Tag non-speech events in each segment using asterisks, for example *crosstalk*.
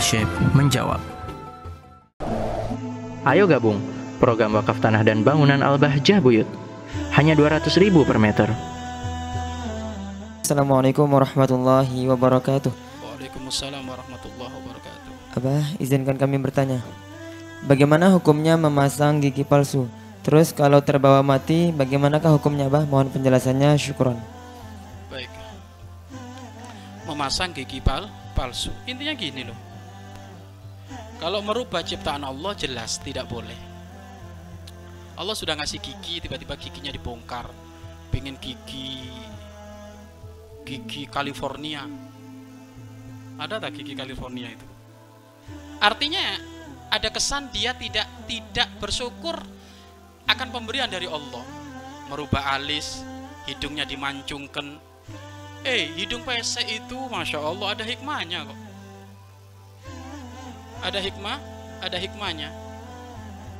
Syekh menjawab. Ayo gabung program wakaf tanah dan bangunan Al-Bahjah Buyut. Hanya 200 ribu per meter. Assalamualaikum warahmatullahi wabarakatuh. Waalaikumsalam warahmatullahi wabarakatuh. Abah, izinkan kami bertanya. Bagaimana hukumnya memasang gigi palsu? Terus kalau terbawa mati, bagaimanakah hukumnya, Abah? Mohon penjelasannya, syukron. Baik. Memasang gigi pal palsu. Intinya gini loh. Kalau merubah ciptaan Allah jelas tidak boleh. Allah sudah ngasih gigi, tiba-tiba giginya dibongkar. Pengen gigi gigi California. Ada tak gigi California itu? Artinya ada kesan dia tidak tidak bersyukur akan pemberian dari Allah. Merubah alis, hidungnya dimancungkan. Eh, hidung pesek itu masya Allah ada hikmahnya kok. Ada hikmah, ada hikmahnya.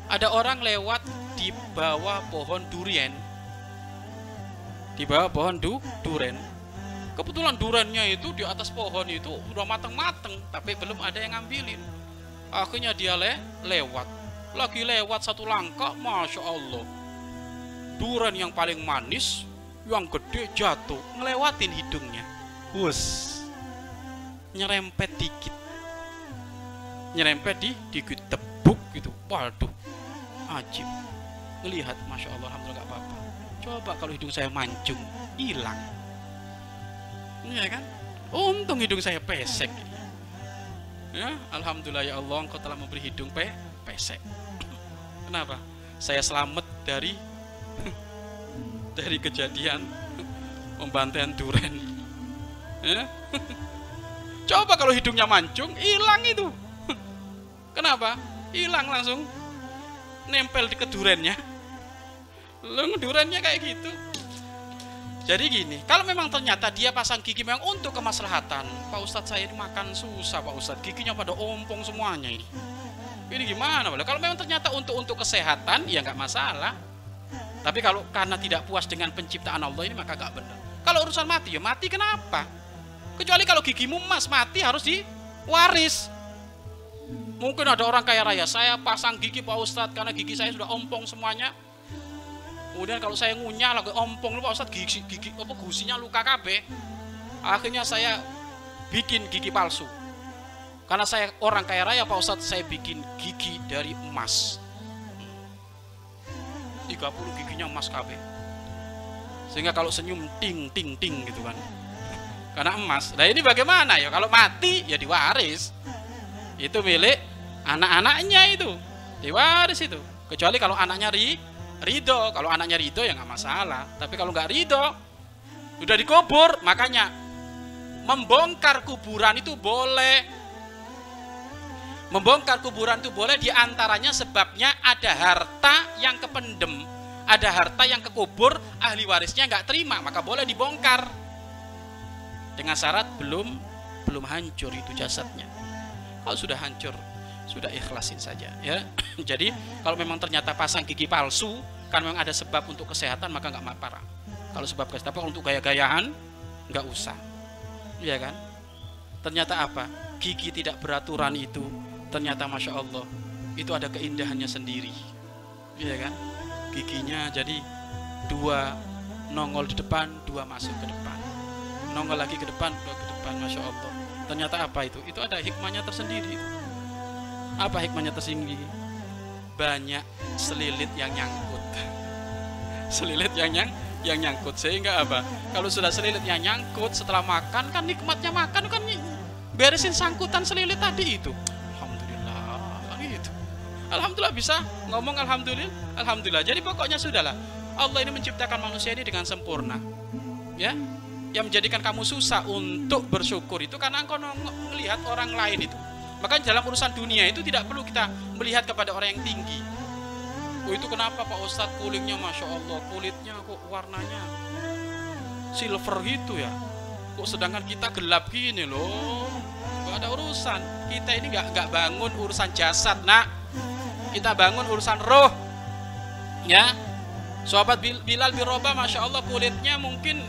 Ada orang lewat di bawah pohon durian. Di bawah pohon du, duren. Kebetulan durennya itu di atas pohon itu udah mateng-mateng, tapi belum ada yang ngambilin. Akhirnya dia le lewat. Lagi lewat satu langkah, masya Allah. Duren yang paling manis, yang gede jatuh, ngelewatin hidungnya. Wus, nyerempet dikit nyerempet di dikit tebuk gitu. Waduh ajib. Ngelihat masya Allah alhamdulillah gak apa-apa. Coba kalau hidung saya mancung hilang. Ya kan? Untung hidung saya pesek. Ya alhamdulillah ya Allah engkau telah memberi hidung pe pesek. *clears throat* Kenapa? Saya selamat dari *laughs* dari kejadian pembantaian duren. Ya? *laughs* coba kalau hidungnya mancung hilang itu Kenapa? Hilang langsung. Nempel di kedurennya. Lo durennya kayak gitu. Jadi gini, kalau memang ternyata dia pasang gigi memang untuk kemaslahatan, Pak Ustadz saya ini makan susah Pak Ustadz, giginya pada ompong semuanya ini. Ini gimana? Kalau memang ternyata untuk untuk kesehatan, ya nggak masalah. Tapi kalau karena tidak puas dengan penciptaan Allah ini maka nggak benar. Kalau urusan mati ya mati kenapa? Kecuali kalau gigimu emas mati harus diwaris. Mungkin ada orang kaya raya, saya pasang gigi Pak Ustadz karena gigi saya sudah ompong semuanya. Kemudian kalau saya ngunyah lagi ompong Pak Ustadz gigi, gigi apa gusinya luka KB. Akhirnya saya bikin gigi palsu. Karena saya orang kaya raya Pak Ustadz, saya bikin gigi dari emas. 30 giginya emas KB. Sehingga kalau senyum ting ting ting gitu kan. Karena emas. Nah ini bagaimana ya? Kalau mati ya diwaris. Itu milik anak-anaknya itu. Diwaris itu kecuali kalau anaknya ri ridho. Kalau anaknya ridho ya nggak masalah. Tapi kalau nggak ridho udah dikubur. Makanya membongkar kuburan itu boleh. Membongkar kuburan itu boleh di antaranya sebabnya ada harta yang kependem. Ada harta yang kekubur ahli warisnya nggak terima maka boleh dibongkar. Dengan syarat belum belum hancur itu jasadnya. Kalau sudah hancur sudah ikhlasin saja ya. *clears throat* Jadi kalau memang ternyata pasang gigi palsu kan memang ada sebab untuk kesehatan maka nggak parah. Kalau sebab kesehatan tapi untuk gaya-gayaan nggak usah. Ya kan? Ternyata apa? Gigi tidak beraturan itu ternyata masya Allah itu ada keindahannya sendiri. Ya kan? Giginya jadi dua nongol di depan dua masuk ke depan. Nongol lagi ke depan dua ke depan masya Allah. Ternyata apa itu? Itu ada hikmahnya tersendiri itu apa hikmahnya tersinggi? Banyak selilit yang nyangkut. Selilit yang nyang yang nyangkut sehingga apa? Kalau sudah selilit yang nyangkut setelah makan kan nikmatnya makan kan beresin sangkutan selilit tadi itu. Alhamdulillah kan itu. Alhamdulillah bisa ngomong alhamdulillah. Alhamdulillah. Jadi pokoknya sudahlah. Allah ini menciptakan manusia ini dengan sempurna. Ya, yang menjadikan kamu susah untuk bersyukur itu karena engkau melihat orang lain itu maka dalam urusan dunia itu tidak perlu kita melihat kepada orang yang tinggi. Oh itu kenapa Pak Ustadz kulitnya Masya Allah kulitnya kok warnanya silver gitu ya. Kok sedangkan kita gelap gini loh. Gak ada urusan. Kita ini gak, gak bangun urusan jasad nak. Kita bangun urusan roh. Ya. Sahabat Bilal Biroba Masya Allah kulitnya mungkin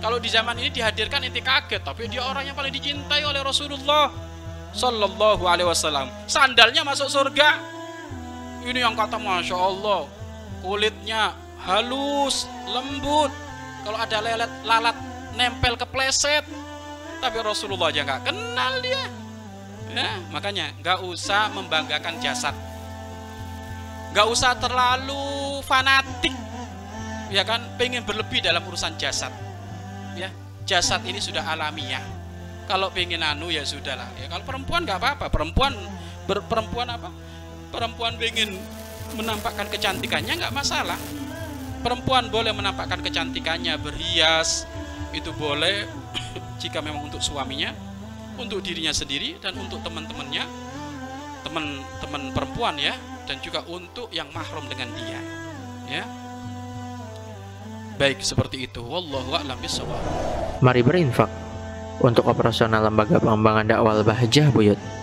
kalau di zaman ini dihadirkan inti kaget. Tapi dia orang yang paling dicintai oleh Rasulullah Sallallahu alaihi wasallam. Sandalnya masuk surga. Ini yang kata Masya Allah. Kulitnya halus, lembut. Kalau ada lelet, lalat nempel ke pleset. Tapi Rasulullah aja nggak kenal dia. Ya, makanya nggak usah membanggakan jasad. Nggak usah terlalu fanatik. Ya kan, pengen berlebih dalam urusan jasad. Ya, jasad ini sudah alamiah kalau pengen anu ya sudahlah ya kalau perempuan nggak apa-apa. Perempuan berperempuan apa? Perempuan pengen menampakkan kecantikannya nggak masalah. Perempuan boleh menampakkan kecantikannya berhias itu boleh *coughs* jika memang untuk suaminya untuk dirinya sendiri dan untuk teman-temannya teman-teman perempuan ya dan juga untuk yang mahrum dengan dia ya. Baik seperti itu. Wallahu a'lam bishawab. Mari berinfak untuk operasional lembaga pengembangan dakwah Bahjah Buyut.